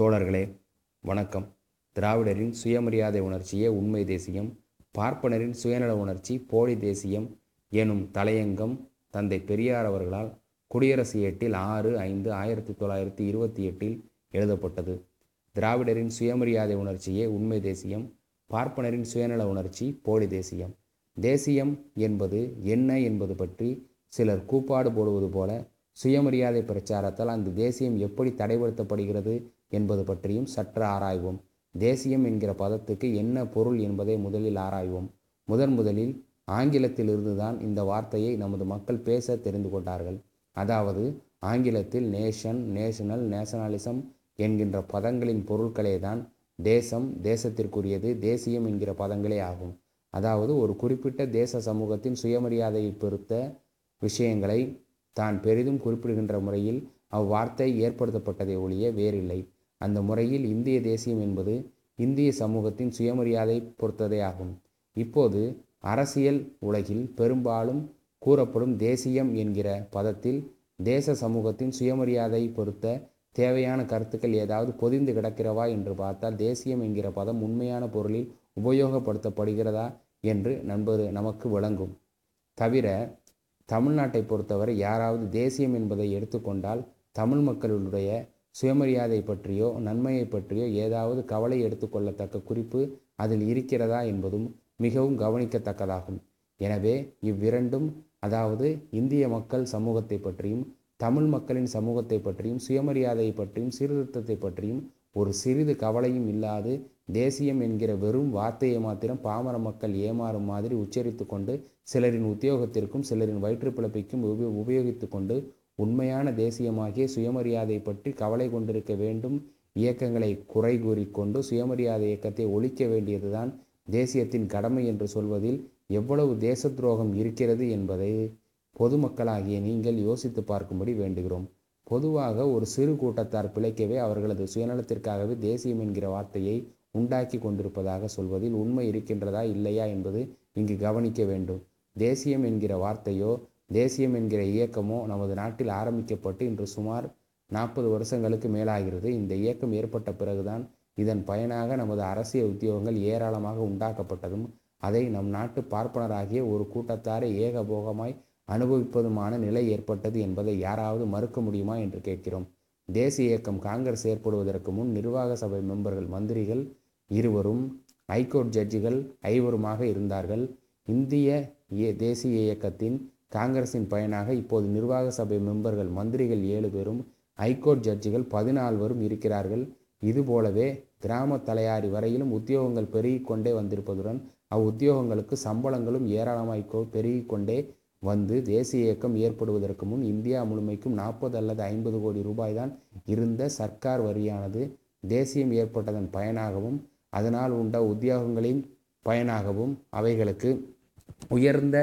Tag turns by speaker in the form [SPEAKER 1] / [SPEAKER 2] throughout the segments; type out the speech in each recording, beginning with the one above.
[SPEAKER 1] தோழர்களே வணக்கம். திராவிடரின் சுயமரியாதை உணர்ச்சியே உண்மை தேசியம் பார்ப்பனரின் சுயநல உணர்ச்சி போலி தேசியம் எனும் தலையங்கம் தந்தை பெரியார் அவர்களால் குடியரசு எட்டில் ஆறு ஐந்து ஆயிரத்தி தொள்ளாயிரத்தி இருபத்தி எட்டில் எழுதப்பட்டது. திராவிடரின் சுயமரியாதை உணர்ச்சியே உண்மை தேசியம் பார்ப்பனரின் சுயநல உணர்ச்சி போலி தேசியம். தேசியம் என்பது என்ன என்பது பற்றி சிலர் கூப்பாடு போடுவது போல சுயமரியாதை பிரச்சாரத்தால் அந்த தேசியம் எப்படி தடைப்படுத்தப்படுகிறது என்பது பற்றியும் சற்று ஆராய்வோம். தேசியம் என்கிற பதத்துக்கு என்ன பொருள் என்பதை முதலில் ஆராய்வோம். முதன் முதலில் ஆங்கிலத்திலிருந்து தான் இந்த வார்த்தையை நமது மக்கள் பேச தெரிந்து கொண்டார்கள். அதாவது ஆங்கிலத்தில் நேஷன் நேஷனல் நேஷனலிசம் என்கின்ற பதங்களின் பொருட்களே தான் தேசம் தேசத்திற்குரியது தேசியம் என்கிற பதங்களே ஆகும். அதாவது ஒரு குறிப்பிட்ட தேச சமூகத்தின் சுயமரியாதையை பொறுத்த விஷயங்களை தான் பெரிதும் குறிப்பிடுகின்ற முறையில் அவ்வார்த்தை ஏற்படுத்தப்பட்டதை ஒழிய வேறில்லை. அந்த முறையில் இந்திய தேசியம் என்பது இந்திய சமூகத்தின் சுயமரியாதை பொறுத்ததே ஆகும். இப்போது அரசியல் உலகில் பெரும்பாலும் கூறப்படும் தேசியம் என்கிற பதத்தில் தேச சமூகத்தின் சுயமரியாதை பொறுத்த தேவையான கருத்துக்கள் ஏதாவது பொதிந்து கிடக்கிறவா என்று பார்த்தால் தேசியம் என்கிற பதம் உண்மையான பொருளில் உபயோகப்படுத்தப்படுகிறதா என்று நண்பது நமக்கு விளங்கும். தவிர தமிழ்நாட்டை பொறுத்தவரை யாராவது தேசியம் என்பதை எடுத்துக்கொண்டால் தமிழ் மக்களுடைய சுயமரியாதை பற்றியோ நன்மையை பற்றியோ ஏதாவது கவலை எடுத்துக்கொள்ளத்தக்க குறிப்பு அதில் இருக்கிறதா என்பதும் மிகவும் கவனிக்கத்தக்கதாகும். எனவே இவ்விரண்டும் அதாவது இந்திய மக்கள் சமூகத்தை பற்றியும் தமிழ் மக்களின் சமூகத்தை பற்றியும் சுயமரியாதையை பற்றியும் சீர்திருத்தத்தை பற்றியும் ஒரு சிறிது கவலையும் இல்லாது தேசியம் என்கிற வெறும் வார்த்தையை மாத்திரம் பாமர மக்கள் ஏமாறும் மாதிரி உச்சரித்து கொண்டு சிலரின் உத்தியோகத்திற்கும் சிலரின் வயிற்றுப்பிழப்பிக்கும் உப உபயோகித்து கொண்டு உண்மையான தேசியமாகிய சுயமரியாதை பற்றி கவலை கொண்டிருக்க வேண்டும். இயக்கங்களை குறை கூறிக்கொண்டு சுயமரியாதை இயக்கத்தை ஒழிக்க வேண்டியதுதான் தேசியத்தின் கடமை என்று சொல்வதில் எவ்வளவு தேச துரோகம் இருக்கிறது என்பதை பொதுமக்களாகிய நீங்கள் யோசித்து பார்க்கும்படி வேண்டுகிறோம். பொதுவாக ஒரு சிறு கூட்டத்தார் பிழைக்கவே அவர்களது சுயநலத்திற்காகவே தேசியம் என்கிற வார்த்தையை உண்டாக்கி கொண்டிருப்பதாக சொல்வதில் உண்மை இருக்கின்றதா இல்லையா என்பது இங்கு கவனிக்க வேண்டும். தேசியம் என்கிற வார்த்தையோ தேசியம் என்கிற இயக்கமோ நமது நாட்டில் ஆரம்பிக்கப்பட்டு இன்று சுமார் நாற்பது வருஷங்களுக்கு மேலாகிறது. இந்த இயக்கம் ஏற்பட்ட பிறகுதான் இதன் பயனாக நமது அரசியல் உத்தியோகங்கள் ஏராளமாக உண்டாக்கப்பட்டதும் அதை நம் நாட்டு பார்ப்பனராகிய ஒரு கூட்டத்தாரை ஏகபோகமாய் அனுபவிப்பதுமான நிலை ஏற்பட்டது என்பதை யாராவது மறுக்க முடியுமா என்று கேட்கிறோம். தேசிய இயக்கம் காங்கிரஸ் ஏற்படுவதற்கு முன் நிர்வாக சபை மெம்பர்கள் மந்திரிகள் இருவரும் ஐகோர்ட் ஜட்ஜிகள் ஐவருமாக இருந்தார்கள். இந்திய தேசிய இயக்கத்தின் காங்கிரசின் பயனாக இப்போது நிர்வாக சபை மெம்பர்கள் மந்திரிகள் ஏழு பேரும் ஐகோர்ட் ஜட்ஜிகள் பதினால்வரும் இருக்கிறார்கள். இதுபோலவே கிராம தலையாரி வரையிலும் உத்தியோகங்கள் பெருகி கொண்டே வந்திருப்பதுடன் அவ்வுத்தியோகங்களுக்கு சம்பளங்களும் ஏராளமாய் பெருகி கொண்டே வந்து தேசிய இயக்கம் ஏற்படுவதற்கு முன் இந்தியா முழுமைக்கும் நாற்பது அல்லது ஐம்பது கோடி ரூபாய் தான் இருந்த சர்க்கார் வரியானது தேசியம் ஏற்பட்டதன் பயனாகவும் அதனால் உண்ட உத்தியோகங்களின் பயனாகவும் அவைகளுக்கு உயர்ந்த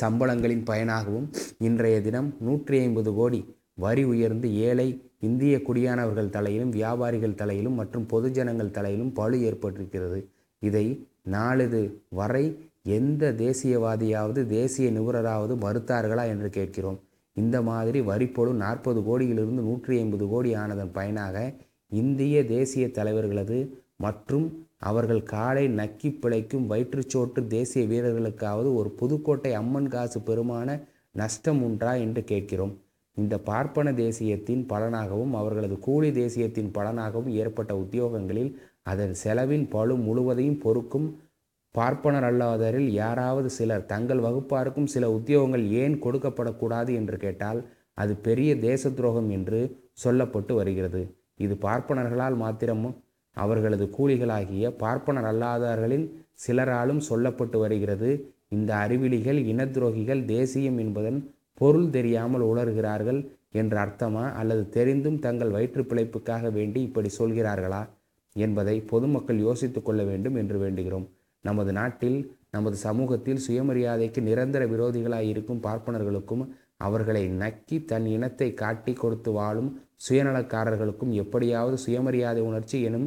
[SPEAKER 1] சம்பளங்களின் பயனாகவும் இன்றைய தினம் நூற்றி ஐம்பது கோடி வரி உயர்ந்து ஏழை இந்திய குடியானவர்கள் தலையிலும் வியாபாரிகள் தலையிலும் மற்றும் பொதுஜனங்கள் தலையிலும் பழு ஏற்பட்டிருக்கிறது. இதை நாளது வரை எந்த தேசியவாதியாவது தேசிய நிபுணராவது மறுத்தார்களா என்று கேட்கிறோம். இந்த மாதிரி வரிப்பொழு நாற்பது கோடியிலிருந்து நூற்றி ஐம்பது கோடி ஆனதன் பயனாக இந்திய தேசிய தலைவர்களது மற்றும் அவர்கள் காலை நக்கி பிழைக்கும் வயிற்றுச்சோற்று தேசிய வீரர்களுக்காவது ஒரு புதுக்கோட்டை அம்மன் காசு பெருமான நஷ்டம் உண்டா என்று கேட்கிறோம். இந்த பார்ப்பன தேசியத்தின் பலனாகவும் அவர்களது கூலி தேசியத்தின் பலனாகவும் ஏற்பட்ட உத்தியோகங்களில் அதன் செலவின் பழு முழுவதையும் பொறுக்கும் பார்ப்பனர் அல்லாதரில் யாராவது சிலர் தங்கள் வகுப்பாருக்கும் சில உத்தியோகங்கள் ஏன் கொடுக்கப்படக்கூடாது என்று கேட்டால் அது பெரிய தேச துரோகம் என்று சொல்லப்பட்டு வருகிறது. இது பார்ப்பனர்களால் மாத்திரமும் அவர்களது கூலிகளாகிய பார்ப்பனர் அல்லாதார்களில் சிலராலும் சொல்லப்பட்டு வருகிறது. இந்த அறிவிலிகள் இனத்துரோகிகள் தேசியம் என்பதன் பொருள் தெரியாமல் உணர்கிறார்கள் என்ற அர்த்தமா? அல்லது தெரிந்தும் தங்கள் வயிற்று பிழைப்புக்காக வேண்டி இப்படி சொல்கிறார்களா? என்பதை பொதுமக்கள் யோசித்து கொள்ள வேண்டும் என்று வேண்டுகிறோம். நமது நாட்டில் நமது சமூகத்தில் சுயமரியாதைக்கு நிரந்தர விரோதிகளாய் இருக்கும் பார்ப்பனர்களுக்கும் அவர்களை நக்கி தன் இனத்தை காட்டி கொடுத்து வாழும் சுயநலக்காரர்களுக்கும் எப்படியாவது சுயமரியாதை உணர்ச்சி எனும்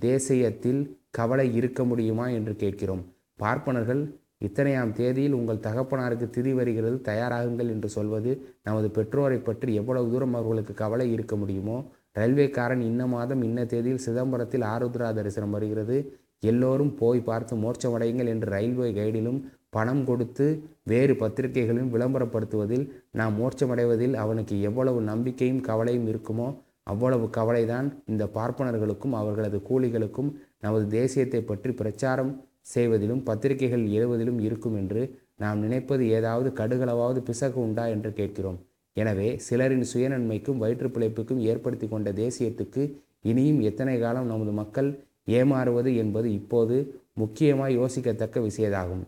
[SPEAKER 1] தேசியத்தில் கவலை இருக்க முடியுமா என்று கேட்கிறோம். பார்ப்பனர்கள் இத்தனையாம் தேதியில் உங்கள் தகப்பனாருக்கு திதி வருகிறது தயாராகுங்கள் என்று சொல்வது நமது பெற்றோரை பற்றி எவ்வளவு தூரம் அவர்களுக்கு கவலை இருக்க முடியுமோ? ரயில்வேக்காரன் இன்ன மாதம் இன்ன தேதியில் சிதம்பரத்தில் ஆருத்ரா தரிசனம் வருகிறது. எல்லோரும் போய் பார்த்து மோட்சமடையுங்கள் என்று ரயில்வே கைடிலும் பணம் கொடுத்து வேறு பத்திரிகைகளிலும் விளம்பரப்படுத்துவதில் நாம் மோட்சமடைவதில் அவனுக்கு எவ்வளவு நம்பிக்கையும் கவலையும் இருக்குமோ அவ்வளவு கவலைதான் இந்த பார்ப்பனர்களுக்கும் அவர்களது கூலிகளுக்கும் நமது தேசியத்தை பற்றி பிரச்சாரம் செய்வதிலும் பத்திரிகைகள் எழுவதிலும் இருக்கும் என்று நாம் நினைப்பது ஏதாவது கடுகளவாவது பிசகு உண்டா என்று கேட்கிறோம். எனவே சிலரின் சுயநன்மைக்கும் வயிற்று பிழைப்புக்கும் ஏற்படுத்தி கொண்ட தேசியத்துக்கு இனியும் எத்தனை காலம் நமது மக்கள் ஏமாறுவது என்பது இப்போது முக்கியமாக யோசிக்கத்தக்க விஷயதாகும்.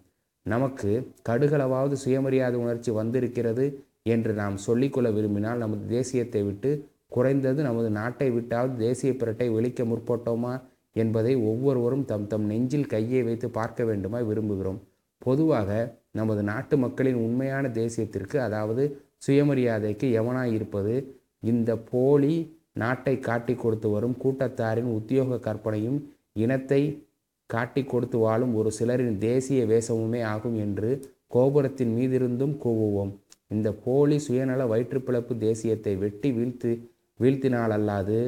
[SPEAKER 1] நமக்கு கடுகளவாவது சுயமரியாதை உணர்ச்சி வந்திருக்கிறது என்று நாம் சொல்லிக்கொள்ள விரும்பினால் நமது தேசியத்தை விட்டு குறைந்தது நமது நாட்டை விட்டாவது தேசிய பிரட்டை ஒழிக்க முற்பட்டோமா என்பதை ஒவ்வொருவரும் தம் தம் நெஞ்சில் கையை வைத்து பார்க்க வேண்டுமாய் விரும்புகிறோம். பொதுவாக நமது நாட்டு மக்களின் உண்மையான தேசியத்திற்கு அதாவது சுயமரியாதைக்கு எவனாய் இருப்பது இந்த போலி நாட்டை காட்டி கொடுத்து வரும் கூட்டத்தாரின் உத்தியோக கற்பனையும் இனத்தை காட்டி கொடுத்து வாழும் ஒரு சிலரின் தேசிய வேஷமுமே ஆகும் என்று கோபுரத்தின் மீதிருந்தும் கூவுவோம். இந்த போலி சுயநல வயிற்றுப்பிழப்பு தேசியத்தை வெட்டி வீழ்த்து வீழ்த்தினாலல்லாது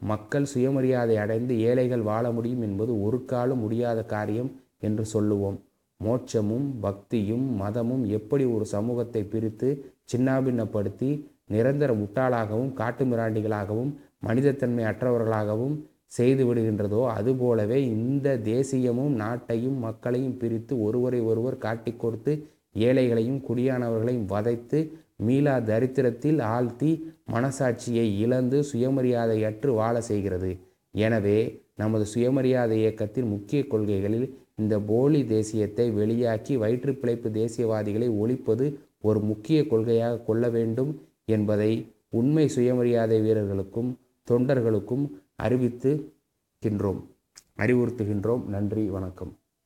[SPEAKER 1] மக்கள் சுயமரியாதை அடைந்து ஏழைகள் வாழ முடியும் என்பது ஒரு காலம் முடியாத காரியம் என்று சொல்லுவோம். மோட்சமும் பக்தியும் மதமும் எப்படி ஒரு சமூகத்தை பிரித்து சின்னாபின்னப்படுத்தி நிரந்தர முட்டாளாகவும் காட்டுமிராண்டிகளாகவும் மனிதத்தன்மை அற்றவர்களாகவும் செய்து விடுகின்றதோ அதுபோலவே இந்த தேசியமும் நாட்டையும் மக்களையும் பிரித்து ஒருவரை ஒருவர் காட்டி கொடுத்து ஏழைகளையும் குடியானவர்களையும் வதைத்து மீளா தரித்திரத்தில் ஆழ்த்தி மனசாட்சியை இழந்து சுயமரியாதையற்று வாழ செய்கிறது. எனவே நமது சுயமரியாதை இயக்கத்தின் முக்கிய கொள்கைகளில் இந்த போலி தேசியத்தை வெளியாக்கி வயிற்று பிழைப்பு தேசியவாதிகளை ஒழிப்பது ஒரு முக்கிய கொள்கையாக கொள்ள வேண்டும் என்பதை உண்மை சுயமரியாதை வீரர்களுக்கும் தொண்டர்களுக்கும் அறிவித்து கின்றோம் அறிவுறுத்துகின்றோம். நன்றி வணக்கம்.